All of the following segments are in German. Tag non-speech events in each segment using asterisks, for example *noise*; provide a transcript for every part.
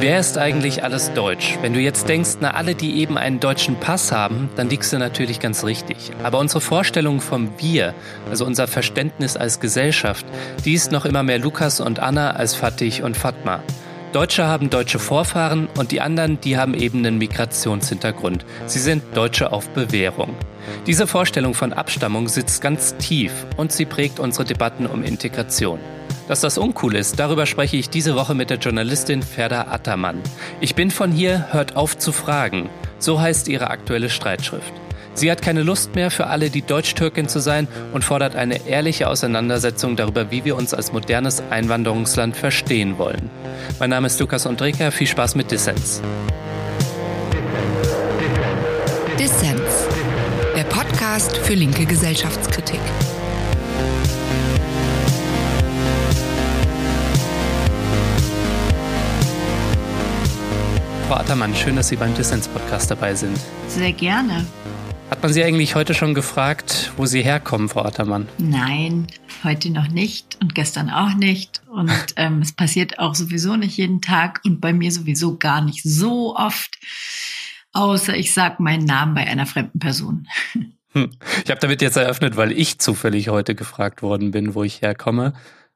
Wer ist eigentlich alles deutsch? Wenn du jetzt denkst, na alle, die eben einen deutschen Pass haben, dann liegst du natürlich ganz richtig. Aber unsere Vorstellung vom Wir, also unser Verständnis als Gesellschaft, die ist noch immer mehr Lukas und Anna als Fatih und Fatma. Deutsche haben deutsche Vorfahren und die anderen, die haben eben einen Migrationshintergrund. Sie sind Deutsche auf Bewährung. Diese Vorstellung von Abstammung sitzt ganz tief und sie prägt unsere Debatten um Integration. Dass das uncool ist, darüber spreche ich diese Woche mit der Journalistin Ferda Attermann. Ich bin von hier, hört auf zu fragen. So heißt ihre aktuelle Streitschrift. Sie hat keine Lust mehr für alle, die Deutsch-Türkin zu sein und fordert eine ehrliche Auseinandersetzung darüber, wie wir uns als modernes Einwanderungsland verstehen wollen. Mein Name ist Lukas Andreka, viel Spaß mit Dissens. Dissens, der Podcast für linke Gesellschaftskritik. Frau Attermann, schön, dass Sie beim Dissens-Podcast dabei sind. Sehr gerne. Hat man Sie eigentlich heute schon gefragt, wo Sie herkommen, Frau Attermann? Nein, heute noch nicht und gestern auch nicht. Und *laughs* ähm, es passiert auch sowieso nicht jeden Tag und bei mir sowieso gar nicht so oft, außer ich sage meinen Namen bei einer fremden Person. Hm. Ich habe damit jetzt eröffnet, weil ich zufällig heute gefragt worden bin, wo ich herkomme.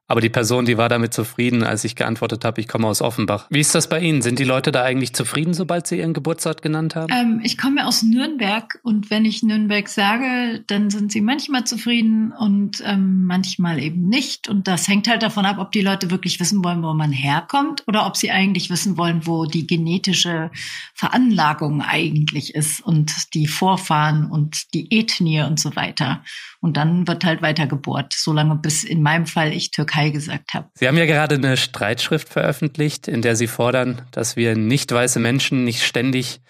Aber die Person, die war damit zufrieden, als ich geantwortet habe, ich komme aus Offenbach. Wie ist das bei Ihnen? Sind die Leute da eigentlich zufrieden, sobald Sie Ihren Geburtsort genannt haben? Ähm, ich komme aus Nürnberg und wenn ich Nürnberg sage, dann sind sie manchmal zufrieden und ähm, manchmal eben nicht. Und das hängt halt davon ab, ob die Leute wirklich wissen wollen, wo man herkommt oder ob sie eigentlich wissen wollen, wo die genetische Veranlagung eigentlich ist und die Vorfahren und die Ethnie und so weiter. Und dann wird halt weiter gebohrt, solange bis in meinem Fall ich Türkei gesagt habe. Sie haben ja gerade eine Streitschrift veröffentlicht, in der Sie fordern, dass wir nicht weiße Menschen nicht ständig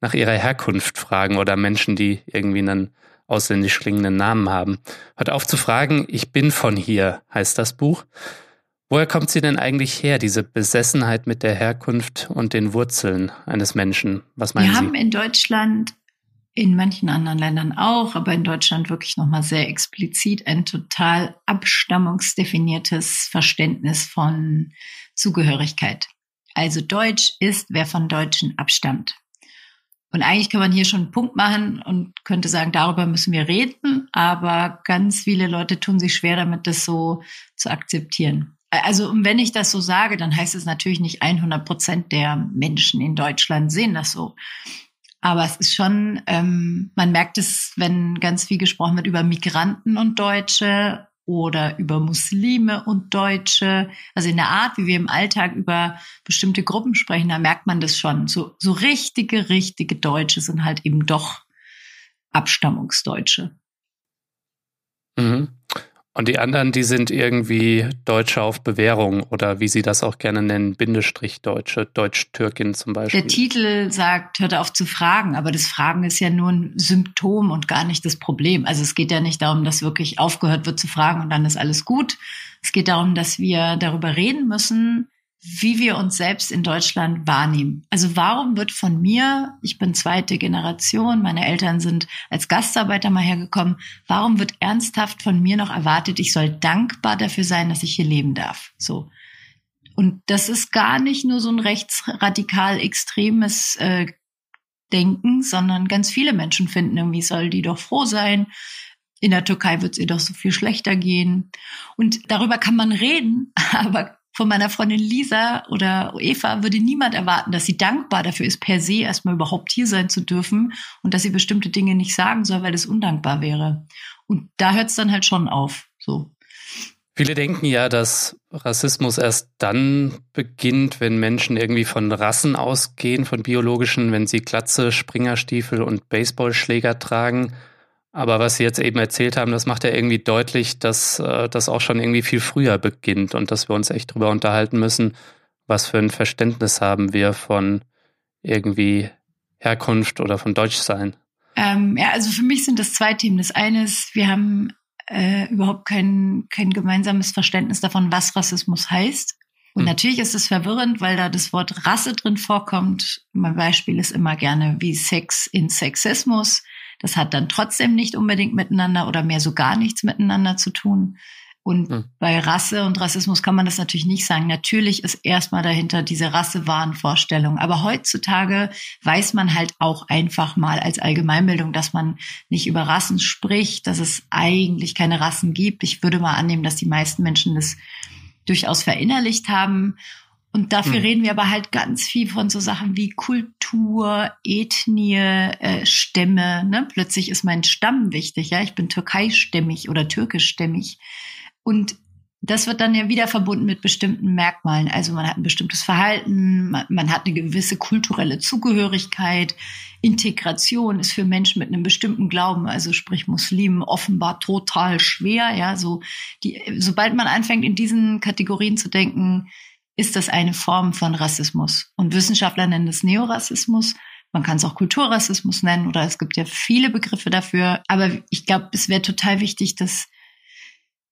nach ihrer Herkunft fragen oder Menschen, die irgendwie einen ausländisch klingenden Namen haben. Hört auf zu fragen, ich bin von hier, heißt das Buch. Woher kommt sie denn eigentlich her, diese Besessenheit mit der Herkunft und den Wurzeln eines Menschen? Was meinen Wir Sie? haben in Deutschland in manchen anderen Ländern auch, aber in Deutschland wirklich nochmal sehr explizit ein total abstammungsdefiniertes Verständnis von Zugehörigkeit. Also Deutsch ist, wer von Deutschen abstammt. Und eigentlich kann man hier schon einen Punkt machen und könnte sagen, darüber müssen wir reden, aber ganz viele Leute tun sich schwer damit, das so zu akzeptieren. Also wenn ich das so sage, dann heißt es natürlich nicht 100 Prozent der Menschen in Deutschland sehen das so. Aber es ist schon, ähm, man merkt es, wenn ganz viel gesprochen wird über Migranten und Deutsche oder über Muslime und Deutsche. Also in der Art, wie wir im Alltag über bestimmte Gruppen sprechen, da merkt man das schon. So, so richtige, richtige Deutsche sind halt eben doch Abstammungsdeutsche. Mhm. Und die anderen, die sind irgendwie Deutsche auf Bewährung oder wie Sie das auch gerne nennen, Bindestrich Deutsche, Deutsch-Türkin zum Beispiel. Der Titel sagt, hört auf zu fragen, aber das Fragen ist ja nur ein Symptom und gar nicht das Problem. Also es geht ja nicht darum, dass wirklich aufgehört wird zu fragen und dann ist alles gut. Es geht darum, dass wir darüber reden müssen, wie wir uns selbst in Deutschland wahrnehmen. Also warum wird von mir, ich bin zweite Generation, meine Eltern sind als Gastarbeiter mal hergekommen, warum wird ernsthaft von mir noch erwartet, ich soll dankbar dafür sein, dass ich hier leben darf? So. Und das ist gar nicht nur so ein rechtsradikal extremes äh, Denken, sondern ganz viele Menschen finden irgendwie, soll die doch froh sein. In der Türkei wird es ihr doch so viel schlechter gehen. Und darüber kann man reden, *laughs* aber von meiner Freundin Lisa oder Eva würde niemand erwarten, dass sie dankbar dafür ist, per se erstmal überhaupt hier sein zu dürfen und dass sie bestimmte Dinge nicht sagen soll, weil es undankbar wäre. Und da hört es dann halt schon auf. So. Viele denken ja, dass Rassismus erst dann beginnt, wenn Menschen irgendwie von Rassen ausgehen, von biologischen, wenn sie Glatze, Springerstiefel und Baseballschläger tragen. Aber was Sie jetzt eben erzählt haben, das macht ja irgendwie deutlich, dass äh, das auch schon irgendwie viel früher beginnt und dass wir uns echt drüber unterhalten müssen, was für ein Verständnis haben wir von irgendwie Herkunft oder von Deutschsein. Ähm, ja, also für mich sind das zwei Themen. Das eine ist, wir haben äh, überhaupt kein, kein gemeinsames Verständnis davon, was Rassismus heißt. Und hm. natürlich ist es verwirrend, weil da das Wort Rasse drin vorkommt. Mein Beispiel ist immer gerne wie Sex in Sexismus. Das hat dann trotzdem nicht unbedingt miteinander oder mehr so gar nichts miteinander zu tun. Und hm. bei Rasse und Rassismus kann man das natürlich nicht sagen. Natürlich ist erstmal dahinter diese Rassewahnvorstellung. Aber heutzutage weiß man halt auch einfach mal als Allgemeinbildung, dass man nicht über Rassen spricht, dass es eigentlich keine Rassen gibt. Ich würde mal annehmen, dass die meisten Menschen das durchaus verinnerlicht haben. Und dafür hm. reden wir aber halt ganz viel von so Sachen wie Kultur, Ethnie, äh, Stämme. Ne? Plötzlich ist mein Stamm wichtig. Ja, ich bin türkeistämmig oder türkischstämmig. Und das wird dann ja wieder verbunden mit bestimmten Merkmalen. Also man hat ein bestimmtes Verhalten, man, man, hat eine gewisse kulturelle Zugehörigkeit. Integration ist für Menschen mit einem bestimmten Glauben, also sprich Muslimen, offenbar total schwer. Ja, so die, sobald man anfängt, in diesen Kategorien zu denken, ist das eine Form von Rassismus. Und Wissenschaftler nennen es Neorassismus. Man kann es auch Kulturrassismus nennen oder es gibt ja viele Begriffe dafür. Aber ich glaube, es wäre total wichtig, dass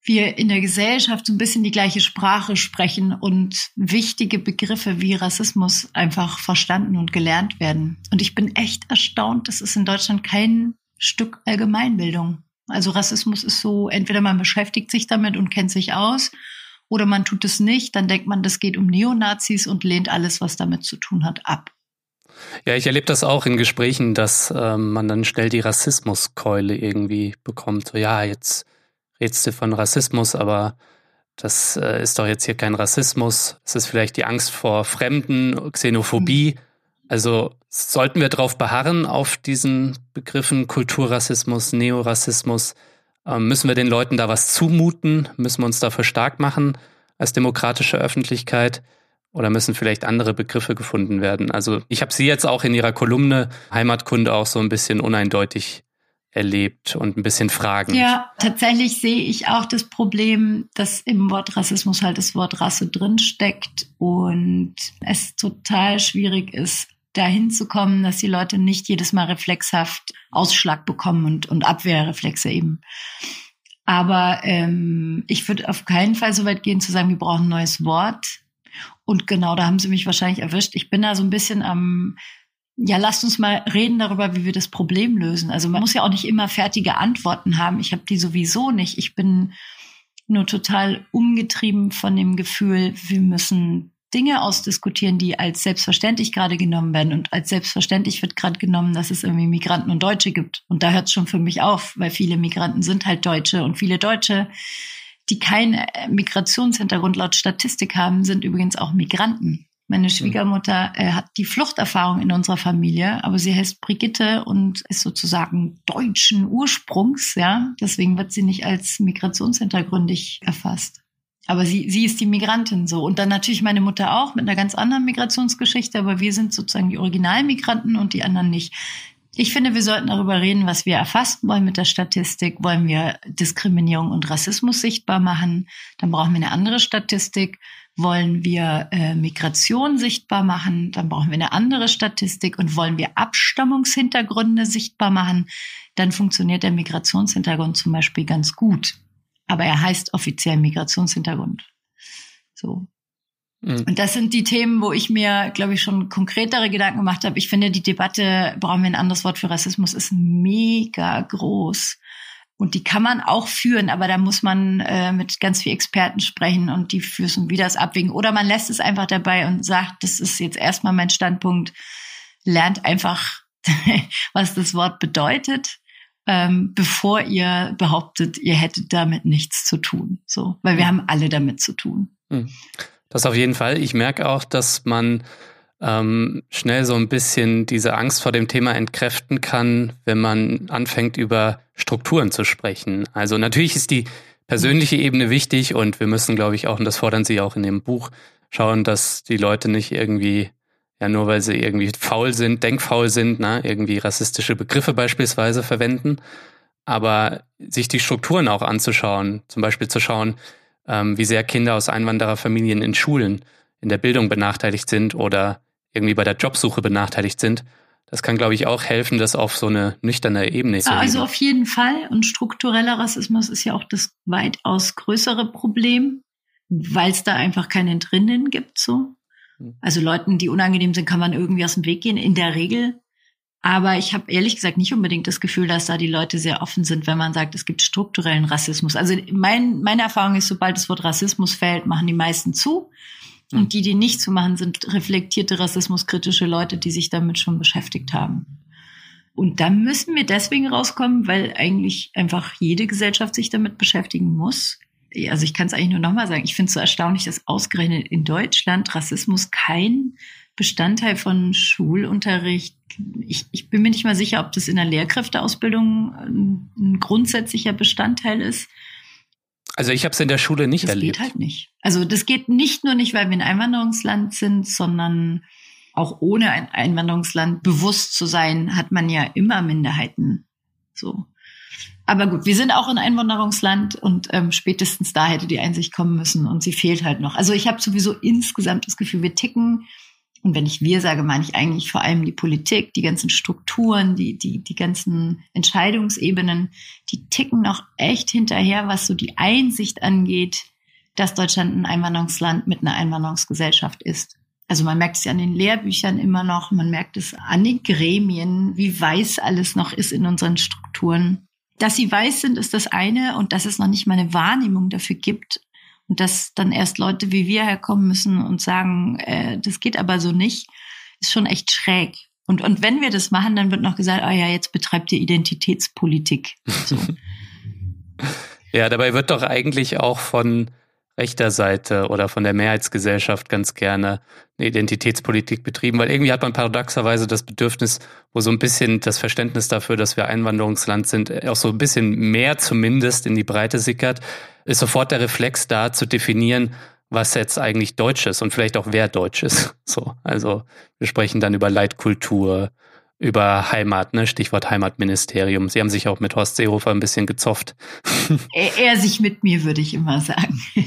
wir in der Gesellschaft so ein bisschen die gleiche Sprache sprechen und wichtige Begriffe wie Rassismus einfach verstanden und gelernt werden. Und ich bin echt erstaunt, das ist in Deutschland kein Stück Allgemeinbildung. Also Rassismus ist so, entweder man beschäftigt sich damit und kennt sich aus, oder man tut es nicht, dann denkt man, das geht um Neonazis und lehnt alles, was damit zu tun hat, ab. Ja, ich erlebe das auch in Gesprächen, dass ähm, man dann schnell die Rassismuskeule irgendwie bekommt. So, ja, jetzt redest du von Rassismus, aber das äh, ist doch jetzt hier kein Rassismus. Es ist vielleicht die Angst vor Fremden, Xenophobie. Also sollten wir darauf beharren, auf diesen Begriffen Kulturrassismus, Neorassismus? Ähm, müssen wir den Leuten da was zumuten? Müssen wir uns dafür stark machen als demokratische Öffentlichkeit? Oder müssen vielleicht andere Begriffe gefunden werden? Also ich habe Sie jetzt auch in Ihrer Kolumne Heimatkunde auch so ein bisschen uneindeutig erlebt und ein bisschen fragen. Ja, tatsächlich sehe ich auch das Problem, dass im Wort Rassismus halt das Wort Rasse drinsteckt und es total schwierig ist, dahin zu kommen, dass die Leute nicht jedes Mal reflexhaft Ausschlag bekommen und, und Abwehrreflexe eben. Aber ähm, ich würde auf keinen Fall so weit gehen zu sagen, wir brauchen ein neues Wort. Und genau, da haben sie mich wahrscheinlich erwischt. Ich bin da so ein bisschen am ja, lasst uns mal reden darüber, wie wir das Problem lösen. Also man muss ja auch nicht immer fertige Antworten haben. Ich habe die sowieso nicht. Ich bin nur total umgetrieben von dem Gefühl, wir müssen Dinge ausdiskutieren, die als selbstverständlich gerade genommen werden. Und als selbstverständlich wird gerade genommen, dass es irgendwie Migranten und Deutsche gibt. Und da hört es schon für mich auf, weil viele Migranten sind halt Deutsche und viele Deutsche, die keinen Migrationshintergrund laut Statistik haben, sind übrigens auch Migranten. Meine Schwiegermutter äh, hat die Fluchterfahrung in unserer Familie, aber sie heißt Brigitte und ist sozusagen deutschen Ursprungs, ja. Deswegen wird sie nicht als migrationshintergründig erfasst. Aber sie, sie ist die Migrantin so. Und dann natürlich meine Mutter auch mit einer ganz anderen Migrationsgeschichte, aber wir sind sozusagen die Originalmigranten und die anderen nicht. Ich finde, wir sollten darüber reden, was wir erfassen wollen mit der Statistik. Wollen wir Diskriminierung und Rassismus sichtbar machen? Dann brauchen wir eine andere Statistik. Wollen wir äh, Migration sichtbar machen, dann brauchen wir eine andere Statistik. Und wollen wir Abstammungshintergründe sichtbar machen, dann funktioniert der Migrationshintergrund zum Beispiel ganz gut. Aber er heißt offiziell Migrationshintergrund. So. Mhm. Und das sind die Themen, wo ich mir, glaube ich, schon konkretere Gedanken gemacht habe. Ich finde, die Debatte, brauchen wir ein anderes Wort für Rassismus, ist mega groß. Und die kann man auch führen, aber da muss man äh, mit ganz viel Experten sprechen und die führen wie das abwägen. Oder man lässt es einfach dabei und sagt, das ist jetzt erstmal mein Standpunkt, lernt einfach, *laughs* was das Wort bedeutet, ähm, bevor ihr behauptet, ihr hättet damit nichts zu tun. So, weil wir haben alle damit zu tun. Hm. Das auf jeden Fall. Ich merke auch, dass man ähm, schnell so ein bisschen diese Angst vor dem Thema entkräften kann, wenn man anfängt, über Strukturen zu sprechen. Also natürlich ist die persönliche Ebene wichtig und wir müssen, glaube ich, auch, und das fordern Sie auch in dem Buch, schauen, dass die Leute nicht irgendwie, ja, nur weil sie irgendwie faul sind, denkfaul sind, ne, irgendwie rassistische Begriffe beispielsweise verwenden, aber sich die Strukturen auch anzuschauen, zum Beispiel zu schauen, ähm, wie sehr Kinder aus Einwandererfamilien in Schulen in der Bildung benachteiligt sind oder irgendwie bei der Jobsuche benachteiligt sind. Das kann, glaube ich, auch helfen, das auf so eine nüchterne Ebene zu heben. Also auf jeden Fall. Und struktureller Rassismus ist ja auch das weitaus größere Problem, weil es da einfach keine Entrinnen gibt. So. Hm. Also Leuten, die unangenehm sind, kann man irgendwie aus dem Weg gehen, in der Regel. Aber ich habe ehrlich gesagt nicht unbedingt das Gefühl, dass da die Leute sehr offen sind, wenn man sagt, es gibt strukturellen Rassismus. Also mein, meine Erfahrung ist, sobald das Wort Rassismus fällt, machen die meisten zu. Und hm. die, die nicht zu machen, sind reflektierte rassismuskritische Leute, die sich damit schon beschäftigt haben. Und da müssen wir deswegen rauskommen, weil eigentlich einfach jede Gesellschaft sich damit beschäftigen muss. Also ich kann es eigentlich nur nochmal sagen, ich finde es so erstaunlich, dass ausgerechnet in Deutschland Rassismus kein Bestandteil von Schulunterricht. Ich, ich bin mir nicht mal sicher, ob das in der Lehrkräfteausbildung ein, ein grundsätzlicher Bestandteil ist. Also ich habe es in der Schule nicht das erlebt. Das geht halt nicht. Also das geht nicht nur nicht, weil wir ein Einwanderungsland sind, sondern auch ohne ein Einwanderungsland bewusst zu sein, hat man ja immer Minderheiten. So. Aber gut, wir sind auch ein Einwanderungsland und ähm, spätestens da hätte die Einsicht kommen müssen und sie fehlt halt noch. Also ich habe sowieso insgesamt das Gefühl, wir ticken und wenn ich wir sage, meine ich eigentlich vor allem die Politik, die ganzen Strukturen, die, die, die ganzen Entscheidungsebenen, die ticken noch echt hinterher, was so die Einsicht angeht, dass Deutschland ein Einwanderungsland mit einer Einwanderungsgesellschaft ist. Also man merkt es ja an den Lehrbüchern immer noch, man merkt es an den Gremien, wie weiß alles noch ist in unseren Strukturen. Dass sie weiß sind, ist das eine und dass es noch nicht mal eine Wahrnehmung dafür gibt, und dass dann erst Leute wie wir herkommen müssen und sagen, äh, das geht aber so nicht, ist schon echt schräg. Und, und wenn wir das machen, dann wird noch gesagt, ah ja, jetzt betreibt ihr Identitätspolitik. So. *laughs* ja, dabei wird doch eigentlich auch von rechter Seite oder von der Mehrheitsgesellschaft ganz gerne eine Identitätspolitik betrieben, weil irgendwie hat man paradoxerweise das Bedürfnis, wo so ein bisschen das Verständnis dafür, dass wir Einwanderungsland sind, auch so ein bisschen mehr zumindest in die Breite sickert, ist sofort der Reflex da zu definieren, was jetzt eigentlich Deutsch ist und vielleicht auch wer Deutsch ist. *laughs* So, also wir sprechen dann über Leitkultur, über Heimat, ne? Stichwort Heimatministerium. Sie haben sich auch mit Horst Seehofer ein bisschen gezofft. *laughs* Er, er sich mit mir, würde ich immer sagen. *laughs*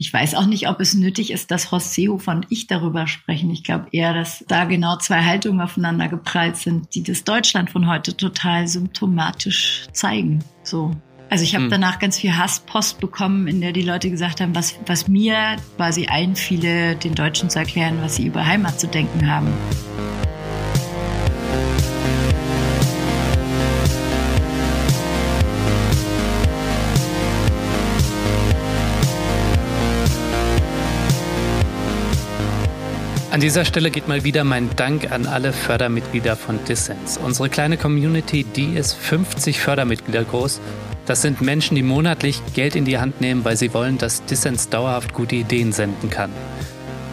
Ich weiß auch nicht, ob es nötig ist, dass Horst Seehofer und ich darüber sprechen. Ich glaube eher, dass da genau zwei Haltungen aufeinander geprallt sind, die das Deutschland von heute total symptomatisch zeigen. So. Also ich habe hm. danach ganz viel Hasspost bekommen, in der die Leute gesagt haben, was, was mir quasi einfiele, den Deutschen zu erklären, was sie über Heimat zu denken haben. An dieser Stelle geht mal wieder mein Dank an alle Fördermitglieder von Dissens. Unsere kleine Community, die ist 50 Fördermitglieder groß. Das sind Menschen, die monatlich Geld in die Hand nehmen, weil sie wollen, dass Dissens dauerhaft gute Ideen senden kann.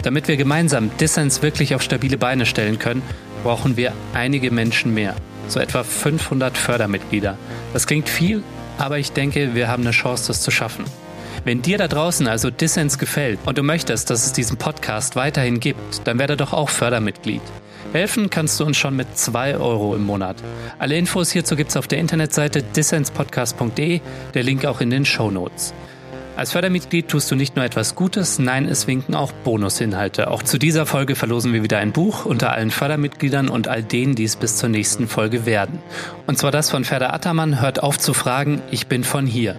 Damit wir gemeinsam Dissens wirklich auf stabile Beine stellen können, brauchen wir einige Menschen mehr. So etwa 500 Fördermitglieder. Das klingt viel, aber ich denke, wir haben eine Chance, das zu schaffen. Wenn dir da draußen also Dissens gefällt und du möchtest, dass es diesen Podcast weiterhin gibt, dann werde doch auch Fördermitglied. Helfen kannst du uns schon mit 2 Euro im Monat. Alle Infos hierzu gibt's auf der Internetseite dissenspodcast.de, der Link auch in den Show Notes. Als Fördermitglied tust du nicht nur etwas Gutes, nein, es winken auch Bonusinhalte. Auch zu dieser Folge verlosen wir wieder ein Buch unter allen Fördermitgliedern und all denen, die es bis zur nächsten Folge werden. Und zwar das von Ferda Attermann, Hört auf zu fragen, ich bin von hier.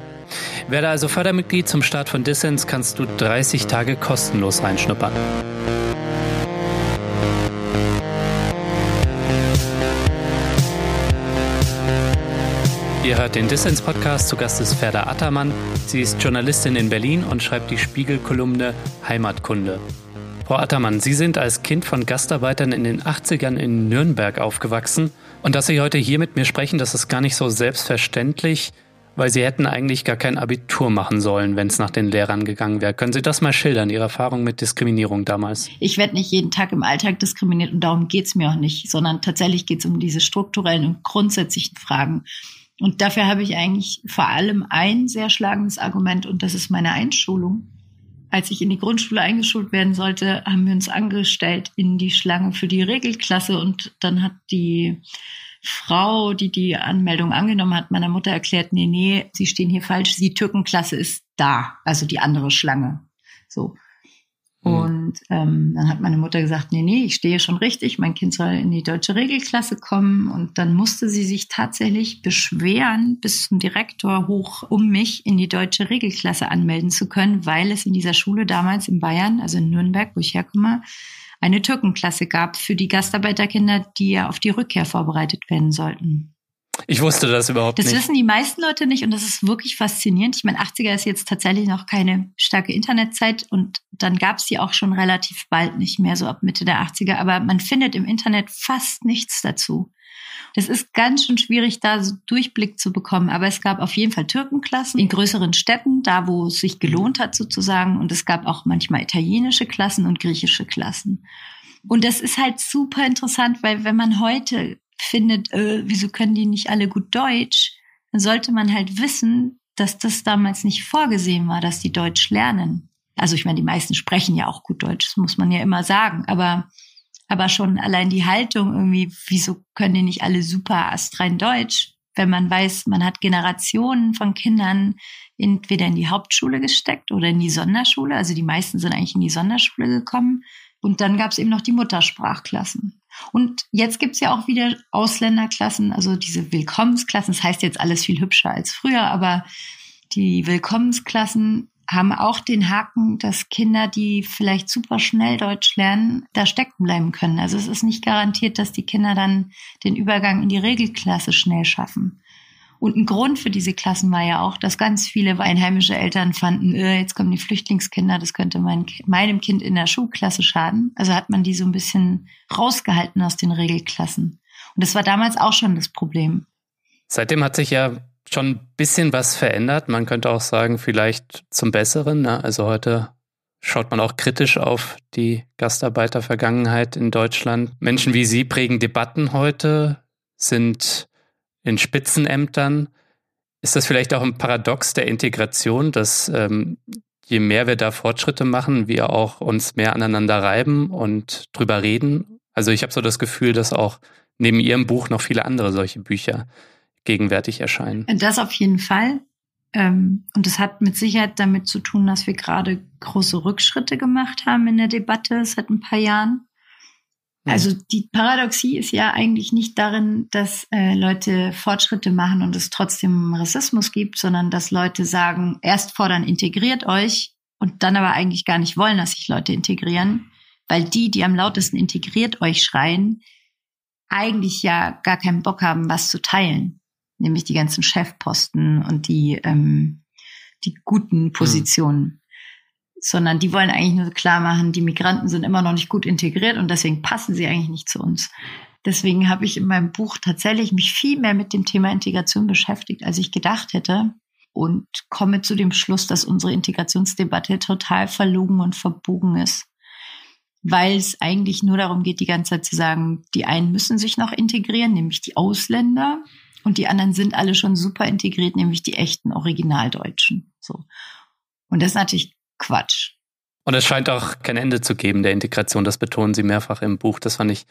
Werde also Fördermitglied zum Start von Dissens, kannst du 30 Tage kostenlos reinschnuppern. Ihr hört den Dissens Podcast. Zu Gast ist Ferda Attermann. Sie ist Journalistin in Berlin und schreibt die Spiegelkolumne Heimatkunde. Frau Attermann, Sie sind als Kind von Gastarbeitern in den 80ern in Nürnberg aufgewachsen. Und dass Sie heute hier mit mir sprechen, das ist gar nicht so selbstverständlich weil Sie hätten eigentlich gar kein Abitur machen sollen, wenn es nach den Lehrern gegangen wäre. Können Sie das mal schildern, Ihre Erfahrung mit Diskriminierung damals? Ich werde nicht jeden Tag im Alltag diskriminiert und darum geht es mir auch nicht, sondern tatsächlich geht es um diese strukturellen und grundsätzlichen Fragen. Und dafür habe ich eigentlich vor allem ein sehr schlagendes Argument und das ist meine Einschulung. Als ich in die Grundschule eingeschult werden sollte, haben wir uns angestellt in die Schlange für die Regelklasse und dann hat die Frau, die die Anmeldung angenommen hat, meiner Mutter erklärt, nee, nee, Sie stehen hier falsch, die Türkenklasse ist da, also die andere Schlange. So. Mhm. Und ähm, dann hat meine Mutter gesagt, nee, nee, ich stehe schon richtig, mein Kind soll in die deutsche Regelklasse kommen. Und dann musste sie sich tatsächlich beschweren bis zum Direktor hoch, um mich in die deutsche Regelklasse anmelden zu können, weil es in dieser Schule damals in Bayern, also in Nürnberg, wo ich herkomme, eine Türkenklasse gab für die Gastarbeiterkinder, die ja auf die Rückkehr vorbereitet werden sollten. Ich wusste das überhaupt das nicht. Das wissen die meisten Leute nicht und das ist wirklich faszinierend. Ich meine, 80er ist jetzt tatsächlich noch keine starke Internetzeit und dann gab es die auch schon relativ bald nicht mehr, so ab Mitte der 80er. Aber man findet im Internet fast nichts dazu. Das ist ganz schön schwierig, da so Durchblick zu bekommen. Aber es gab auf jeden Fall Türkenklassen in größeren Städten, da wo es sich gelohnt hat sozusagen. Und es gab auch manchmal italienische Klassen und griechische Klassen. Und das ist halt super interessant, weil wenn man heute findet, äh, wieso können die nicht alle gut Deutsch, dann sollte man halt wissen, dass das damals nicht vorgesehen war, dass die Deutsch lernen. Also ich meine, die meisten sprechen ja auch gut Deutsch, das muss man ja immer sagen, aber aber schon allein die Haltung irgendwie, wieso können die nicht alle super astrein Deutsch? Wenn man weiß, man hat Generationen von Kindern entweder in die Hauptschule gesteckt oder in die Sonderschule. Also die meisten sind eigentlich in die Sonderschule gekommen. Und dann gab es eben noch die Muttersprachklassen. Und jetzt gibt's ja auch wieder Ausländerklassen, also diese Willkommensklassen. Das heißt jetzt alles viel hübscher als früher, aber die Willkommensklassen haben auch den Haken, dass Kinder, die vielleicht super schnell Deutsch lernen, da stecken bleiben können. Also es ist nicht garantiert, dass die Kinder dann den Übergang in die Regelklasse schnell schaffen. Und ein Grund für diese Klassen war ja auch, dass ganz viele einheimische Eltern fanden, äh, jetzt kommen die Flüchtlingskinder, das könnte mein, meinem Kind in der Schulklasse schaden. Also hat man die so ein bisschen rausgehalten aus den Regelklassen. Und das war damals auch schon das Problem. Seitdem hat sich ja schon ein bisschen was verändert. Man könnte auch sagen, vielleicht zum Besseren. Ne? Also heute schaut man auch kritisch auf die Gastarbeitervergangenheit in Deutschland. Menschen wie Sie prägen Debatten heute, sind in Spitzenämtern. Ist das vielleicht auch ein Paradox der Integration, dass ähm, je mehr wir da Fortschritte machen, wir auch uns mehr aneinander reiben und drüber reden? Also ich habe so das Gefühl, dass auch neben Ihrem Buch noch viele andere solche Bücher gegenwärtig erscheinen. Das auf jeden Fall. Ähm, und das hat mit Sicherheit damit zu tun, dass wir gerade große Rückschritte gemacht haben in der Debatte seit ein paar Jahren. Also die Paradoxie ist ja eigentlich nicht darin, dass äh, Leute Fortschritte machen und es trotzdem Rassismus gibt, sondern dass Leute sagen, erst fordern, integriert euch und dann aber eigentlich gar nicht wollen, dass sich Leute integrieren, weil die, die am lautesten integriert euch schreien, eigentlich ja gar keinen Bock haben, was zu teilen nämlich die ganzen Chefposten und die, ähm, die guten Positionen. Mhm. Sondern die wollen eigentlich nur klar machen, die Migranten sind immer noch nicht gut integriert und deswegen passen sie eigentlich nicht zu uns. Deswegen habe ich in meinem Buch tatsächlich mich viel mehr mit dem Thema Integration beschäftigt, als ich gedacht hätte. Und komme zu dem Schluss, dass unsere Integrationsdebatte total verlogen und verbogen ist. Weil es eigentlich nur darum geht, die ganze Zeit zu sagen, die einen müssen sich noch integrieren, nämlich die Ausländer. Und die anderen sind alle schon super integriert, nämlich die echten Originaldeutschen. So. Und das ist natürlich Quatsch. Und es scheint auch kein Ende zu geben der Integration. Das betonen Sie mehrfach im Buch. Das fand ich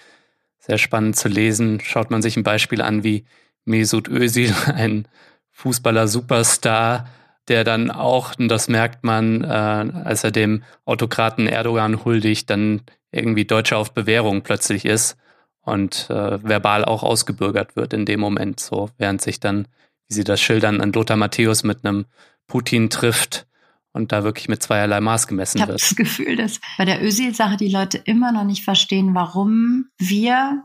sehr spannend zu lesen. Schaut man sich ein Beispiel an wie Mesut Özil, *laughs* ein Fußballer-Superstar, der dann auch, und das merkt man, äh, als er dem Autokraten Erdogan huldigt, dann irgendwie Deutscher auf Bewährung plötzlich ist und äh, verbal auch ausgebürgert wird in dem Moment, so während sich dann, wie sie das schildern, ein Lothar Matthäus mit einem Putin trifft und da wirklich mit zweierlei Maß gemessen ich wird. Ich habe das Gefühl, dass bei der Özil-Sache die Leute immer noch nicht verstehen, warum wir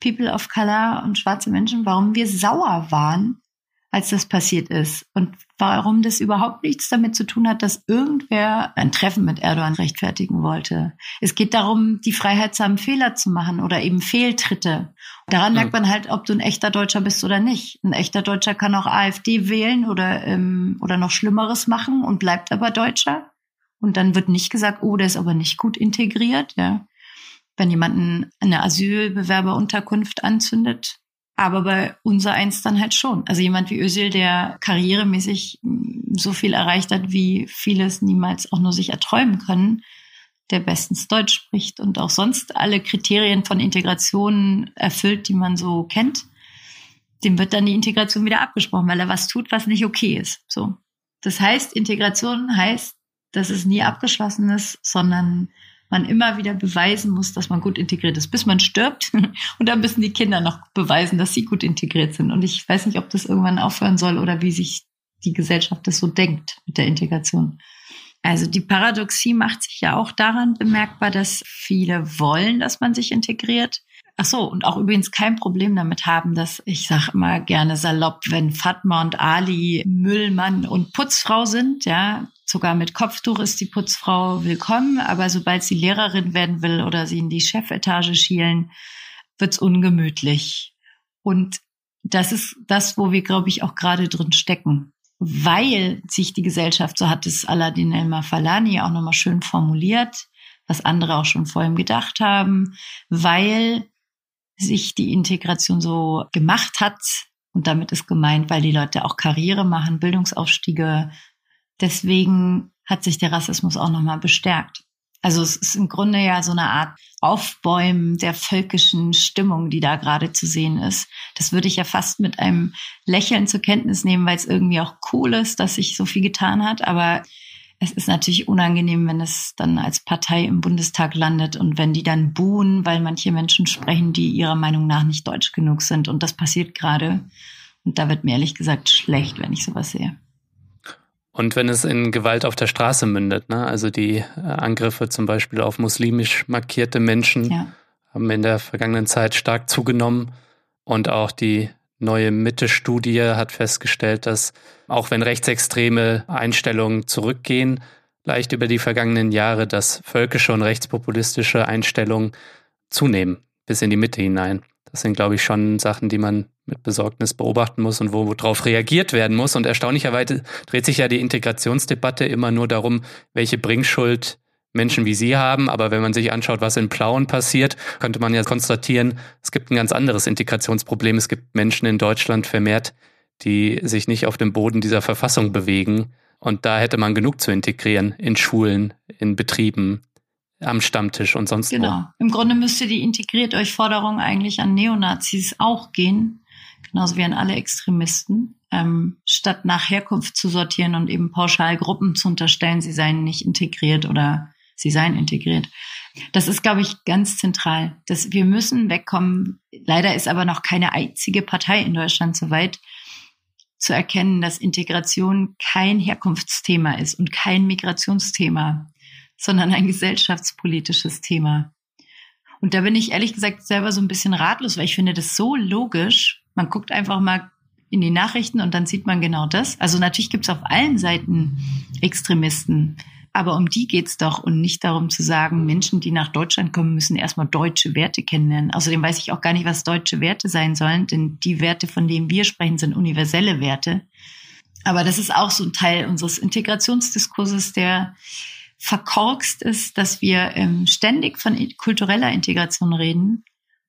People of Color und schwarze Menschen, warum wir sauer waren, als das passiert ist. Und warum das überhaupt nichts damit zu tun hat, dass irgendwer ein Treffen mit Erdogan rechtfertigen wollte. Es geht darum, die Freiheit zu haben, Fehler zu machen oder eben Fehltritte. Daran merkt man halt, ob du ein echter Deutscher bist oder nicht. Ein echter Deutscher kann auch AfD wählen oder, ähm, oder noch Schlimmeres machen und bleibt aber Deutscher. Und dann wird nicht gesagt, oh, der ist aber nicht gut integriert, ja. Wenn jemanden eine Asylbewerberunterkunft anzündet, aber bei unser eins dann halt schon. Also jemand wie Özil, der karrieremäßig so viel erreicht hat, wie vieles niemals auch nur sich erträumen können, der bestens Deutsch spricht und auch sonst alle Kriterien von Integration erfüllt, die man so kennt, dem wird dann die Integration wieder abgesprochen, weil er was tut, was nicht okay ist. So. Das heißt, Integration heißt, dass es nie abgeschlossen ist, sondern man immer wieder beweisen muss, dass man gut integriert ist, bis man stirbt. *laughs* Und dann müssen die Kinder noch beweisen, dass sie gut integriert sind. Und ich weiß nicht, ob das irgendwann aufhören soll oder wie sich die Gesellschaft das so denkt mit der Integration. Also die Paradoxie macht sich ja auch daran bemerkbar, dass viele wollen, dass man sich integriert. Ach so, und auch übrigens kein Problem damit haben, dass ich sage immer gerne salopp, wenn Fatma und Ali Müllmann und Putzfrau sind, ja, sogar mit Kopftuch ist die Putzfrau willkommen, aber sobald sie Lehrerin werden will oder sie in die Chefetage schielen, wird's ungemütlich. Und das ist das, wo wir, glaube ich, auch gerade drin stecken weil sich die Gesellschaft, so hat es Aladdin El-Mafalani auch nochmal schön formuliert, was andere auch schon vor ihm gedacht haben, weil sich die Integration so gemacht hat. Und damit ist gemeint, weil die Leute auch Karriere machen, Bildungsaufstiege. Deswegen hat sich der Rassismus auch nochmal bestärkt. Also es ist im Grunde ja so eine Art Aufbäumen der völkischen Stimmung, die da gerade zu sehen ist. Das würde ich ja fast mit einem Lächeln zur Kenntnis nehmen, weil es irgendwie auch cool ist, dass sich so viel getan hat. Aber es ist natürlich unangenehm, wenn es dann als Partei im Bundestag landet und wenn die dann buhen, weil manche Menschen sprechen, die ihrer Meinung nach nicht deutsch genug sind. Und das passiert gerade. Und da wird mir ehrlich gesagt schlecht, wenn ich sowas sehe. Und wenn es in Gewalt auf der Straße mündet, ne? also die äh, Angriffe zum Beispiel auf muslimisch markierte Menschen ja. haben in der vergangenen Zeit stark zugenommen. Und auch die neue Mitte-Studie hat festgestellt, dass auch wenn rechtsextreme Einstellungen zurückgehen, leicht über die vergangenen Jahre, dass völkische und rechtspopulistische Einstellungen zunehmen bis in die Mitte hinein. Das sind, glaube ich, schon Sachen, die man mit Besorgnis beobachten muss und wo, wo darauf reagiert werden muss. Und erstaunlicherweise dreht sich ja die Integrationsdebatte immer nur darum, welche Bringschuld Menschen wie Sie haben. Aber wenn man sich anschaut, was in Plauen passiert, könnte man ja konstatieren, es gibt ein ganz anderes Integrationsproblem. Es gibt Menschen in Deutschland vermehrt, die sich nicht auf dem Boden dieser Verfassung bewegen. Und da hätte man genug zu integrieren in Schulen, in Betrieben, am Stammtisch und sonst Genau. Wo. Im Grunde müsste die integriert euch Forderung eigentlich an Neonazis auch gehen, genauso wie an alle Extremisten, ähm, statt nach Herkunft zu sortieren und eben pauschal Gruppen zu unterstellen, sie seien nicht integriert oder sie seien integriert. Das ist, glaube ich, ganz zentral. Das, wir müssen wegkommen. Leider ist aber noch keine einzige Partei in Deutschland so weit, zu erkennen, dass Integration kein Herkunftsthema ist und kein Migrationsthema sondern ein gesellschaftspolitisches Thema. Und da bin ich ehrlich gesagt selber so ein bisschen ratlos, weil ich finde das so logisch. Man guckt einfach mal in die Nachrichten und dann sieht man genau das. Also natürlich gibt es auf allen Seiten Extremisten, aber um die geht's doch und nicht darum zu sagen, Menschen, die nach Deutschland kommen, müssen erstmal deutsche Werte kennenlernen. Außerdem weiß ich auch gar nicht, was deutsche Werte sein sollen, denn die Werte, von denen wir sprechen, sind universelle Werte. Aber das ist auch so ein Teil unseres Integrationsdiskurses, der verkorkst ist, dass wir ähm, ständig von kultureller Integration reden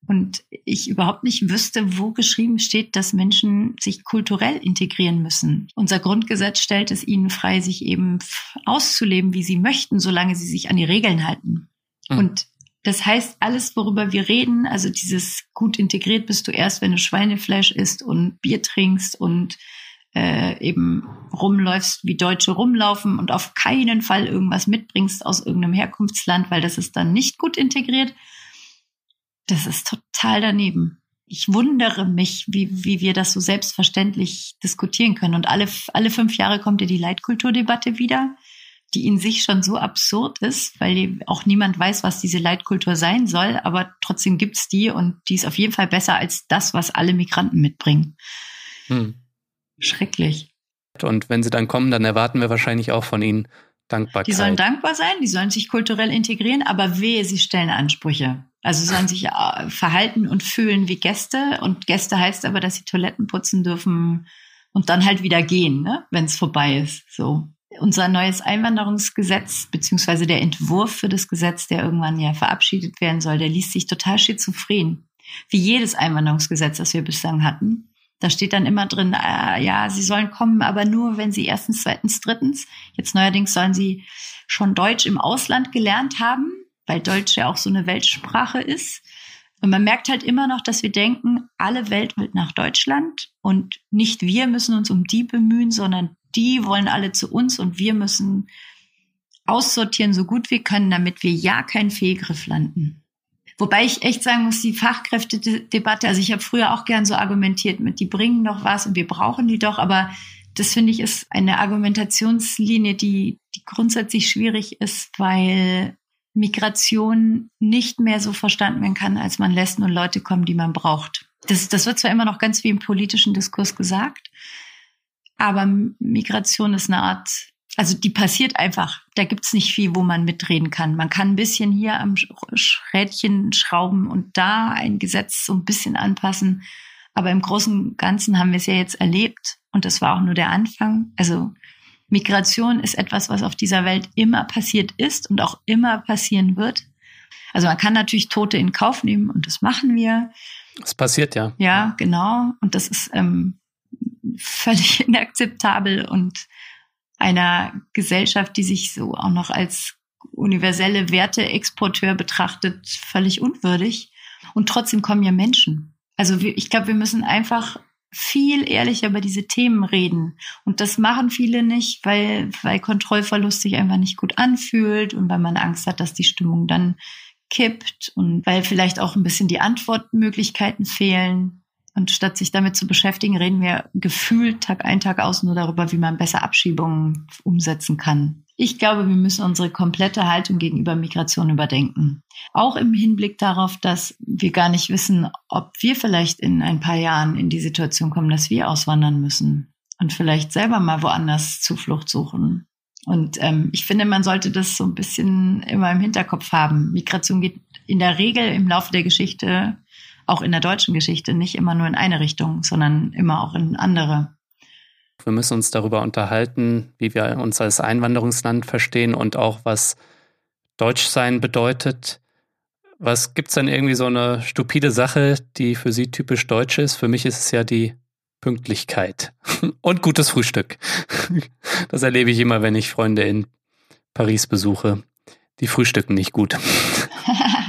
und ich überhaupt nicht wüsste, wo geschrieben steht, dass Menschen sich kulturell integrieren müssen. Unser Grundgesetz stellt es ihnen frei, sich eben auszuleben, wie sie möchten, solange sie sich an die Regeln halten. Mhm. Und das heißt, alles, worüber wir reden, also dieses gut integriert bist du erst, wenn du Schweinefleisch isst und Bier trinkst und äh, eben rumläufst, wie Deutsche rumlaufen und auf keinen Fall irgendwas mitbringst aus irgendeinem Herkunftsland, weil das ist dann nicht gut integriert. Das ist total daneben. Ich wundere mich, wie, wie wir das so selbstverständlich diskutieren können. Und alle, alle fünf Jahre kommt ja die Leitkulturdebatte wieder, die in sich schon so absurd ist, weil auch niemand weiß, was diese Leitkultur sein soll. Aber trotzdem gibt's die und die ist auf jeden Fall besser als das, was alle Migranten mitbringen. Hm. Schrecklich. Und wenn sie dann kommen, dann erwarten wir wahrscheinlich auch von ihnen Dankbarkeit. Die sollen dankbar sein, die sollen sich kulturell integrieren, aber wehe, sie stellen Ansprüche. Also sollen sich äh, verhalten und fühlen wie Gäste. Und Gäste heißt aber, dass sie Toiletten putzen dürfen und dann halt wieder gehen, ne? wenn es vorbei ist. So. Unser neues Einwanderungsgesetz, beziehungsweise der Entwurf für das Gesetz, der irgendwann ja verabschiedet werden soll, der liest sich total schizophren. Wie jedes Einwanderungsgesetz, das wir bislang hatten. Da steht dann immer drin, äh, ja, sie sollen kommen, aber nur, wenn sie erstens, zweitens, drittens. Jetzt neuerdings sollen sie schon Deutsch im Ausland gelernt haben, weil Deutsch ja auch so eine Weltsprache ist. Und man merkt halt immer noch, dass wir denken, alle Welt will nach Deutschland und nicht wir müssen uns um die bemühen, sondern die wollen alle zu uns und wir müssen aussortieren, so gut wir können, damit wir ja keinen Fehlgriff landen. Wobei ich echt sagen muss, die Fachkräftedebatte, also ich habe früher auch gern so argumentiert mit, die bringen doch was und wir brauchen die doch, aber das finde ich ist eine Argumentationslinie, die, die grundsätzlich schwierig ist, weil Migration nicht mehr so verstanden werden kann, als man lässt nur Leute kommen, die man braucht. Das, das wird zwar immer noch ganz wie im politischen Diskurs gesagt, aber Migration ist eine Art, also die passiert einfach. Da gibt's nicht viel, wo man mitreden kann. Man kann ein bisschen hier am Schrädchen schrauben und da ein Gesetz so ein bisschen anpassen. Aber im Großen und Ganzen haben wir es ja jetzt erlebt und das war auch nur der Anfang. Also Migration ist etwas, was auf dieser Welt immer passiert ist und auch immer passieren wird. Also man kann natürlich Tote in Kauf nehmen und das machen wir. Das passiert ja. Ja, genau. Und das ist ähm, völlig *laughs* inakzeptabel und einer Gesellschaft, die sich so auch noch als universelle Werteexporteur betrachtet, völlig unwürdig. Und trotzdem kommen ja Menschen. Also ich glaube, wir müssen einfach viel ehrlicher über diese Themen reden. Und das machen viele nicht, weil, weil Kontrollverlust sich einfach nicht gut anfühlt und weil man Angst hat, dass die Stimmung dann kippt und weil vielleicht auch ein bisschen die Antwortmöglichkeiten fehlen. Und statt sich damit zu beschäftigen, reden wir gefühlt Tag ein, Tag aus nur darüber, wie man besser Abschiebungen umsetzen kann. Ich glaube, wir müssen unsere komplette Haltung gegenüber Migration überdenken. Auch im Hinblick darauf, dass wir gar nicht wissen, ob wir vielleicht in ein paar Jahren in die Situation kommen, dass wir auswandern müssen und vielleicht selber mal woanders Zuflucht suchen. Und ähm, ich finde, man sollte das so ein bisschen immer im Hinterkopf haben. Migration geht in der Regel im Laufe der Geschichte, auch in der deutschen Geschichte, nicht immer nur in eine Richtung, sondern immer auch in andere. Wir müssen uns darüber unterhalten, wie wir uns als Einwanderungsland verstehen und auch was Deutschsein bedeutet. Was gibt's denn irgendwie so eine stupide Sache, die für Sie typisch deutsch ist? Für mich ist es ja die Pünktlichkeit *laughs* und gutes Frühstück. *laughs* Das erlebe ich immer, wenn ich Freunde in Paris besuche. Die frühstücken nicht gut.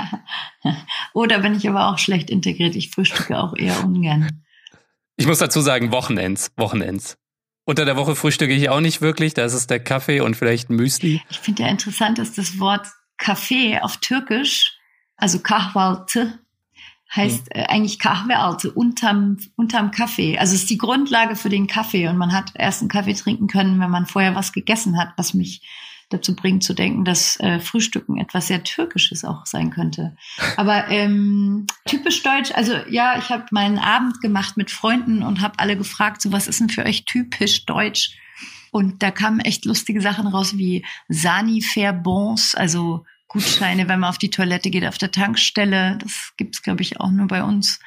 *laughs* Oder bin ich aber auch schlecht integriert. Ich frühstücke auch eher ungern. Ich muss dazu sagen, Wochenends, Wochenends. Unter der Woche frühstücke ich auch nicht wirklich. Da ist es der Kaffee und vielleicht ein Müsli. Ich finde ja interessant, dass das Wort Kaffee auf Türkisch, also Kahvaltı, heißt äh, eigentlich Kahvealte unterm, unterm Kaffee. Also es ist die Grundlage für den Kaffee und man hat erst einen Kaffee trinken können, wenn man vorher was gegessen hat, was mich dazu bringt zu denken, dass äh, Frühstücken etwas sehr Türkisches auch sein könnte. Aber ähm, typisch deutsch, also ja, ich habe meinen Abend gemacht mit Freunden und habe alle gefragt, so was ist denn für euch typisch deutsch? Und da kamen echt lustige Sachen raus wie Sanifair Bons, also Gutscheine, wenn man auf die Toilette geht, auf der Tankstelle. Das gibt's glaube ich, auch nur bei uns.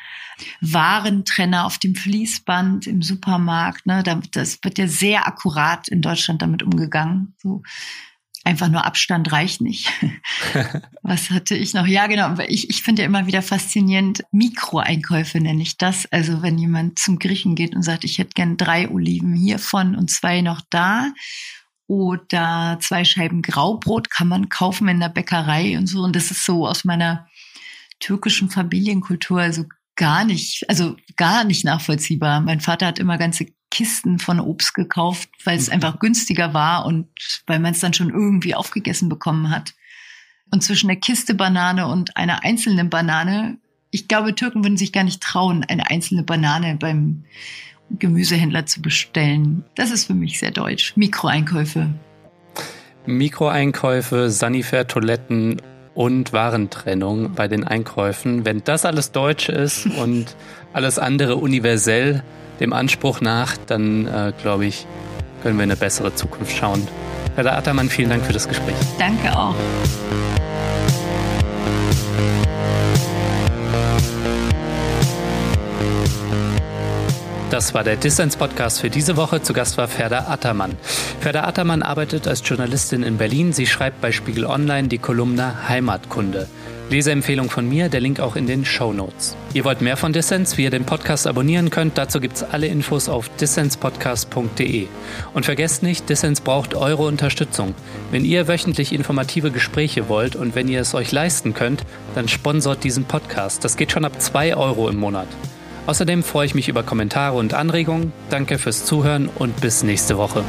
Warentrenner auf dem Fließband im Supermarkt. Ne? Das wird ja sehr akkurat in Deutschland damit umgegangen. So einfach nur Abstand reicht nicht. *laughs* Was hatte ich noch? Ja, genau. Ich, ich finde ja immer wieder faszinierend, Mikroeinkäufe nenne ich das. Also wenn jemand zum Griechen geht und sagt, ich hätte gern drei Oliven hiervon und zwei noch da oder zwei Scheiben Graubrot kann man kaufen in der Bäckerei und so. Und das ist so aus meiner türkischen Familienkultur also gar nicht, also gar nicht nachvollziehbar. Mein Vater hat immer ganze Kisten von Obst gekauft, weil es mhm. einfach günstiger war und weil man es dann schon irgendwie aufgegessen bekommen hat. Und zwischen der Kiste Banane und einer einzelnen Banane, ich glaube, Türken würden sich gar nicht trauen, eine einzelne Banane beim Gemüsehändler zu bestellen. Das ist für mich sehr deutsch. Mikroeinkäufe. Mikroeinkäufe, Sanifair-Toiletten und Warentrennung bei den Einkäufen. Wenn das alles deutsch ist und *laughs* alles andere universell dem Anspruch nach, dann äh, glaube ich, können wir eine bessere Zukunft schauen. Herr Attermann, vielen Dank für das Gespräch. Danke auch. Das war der Dissens-Podcast für diese Woche. Zu Gast war Ferda Attermann. Ferda Attermann arbeitet als Journalistin in Berlin. Sie schreibt bei Spiegel Online die Kolumne Heimatkunde. Leseempfehlung von mir, der Link auch in den Show Notes. Ihr wollt mehr von Dissens, wie ihr den Podcast abonnieren könnt, dazu gibt es alle Infos auf dissenspodcast.de. Und vergesst nicht, Dissens braucht eure Unterstützung. Wenn ihr wöchentlich informative Gespräche wollt und wenn ihr es euch leisten könnt, dann sponsort diesen Podcast. Das geht schon ab 2 Euro im Monat. Außerdem freue ich mich über Kommentare und Anregungen. Danke fürs Zuhören und bis nächste Woche.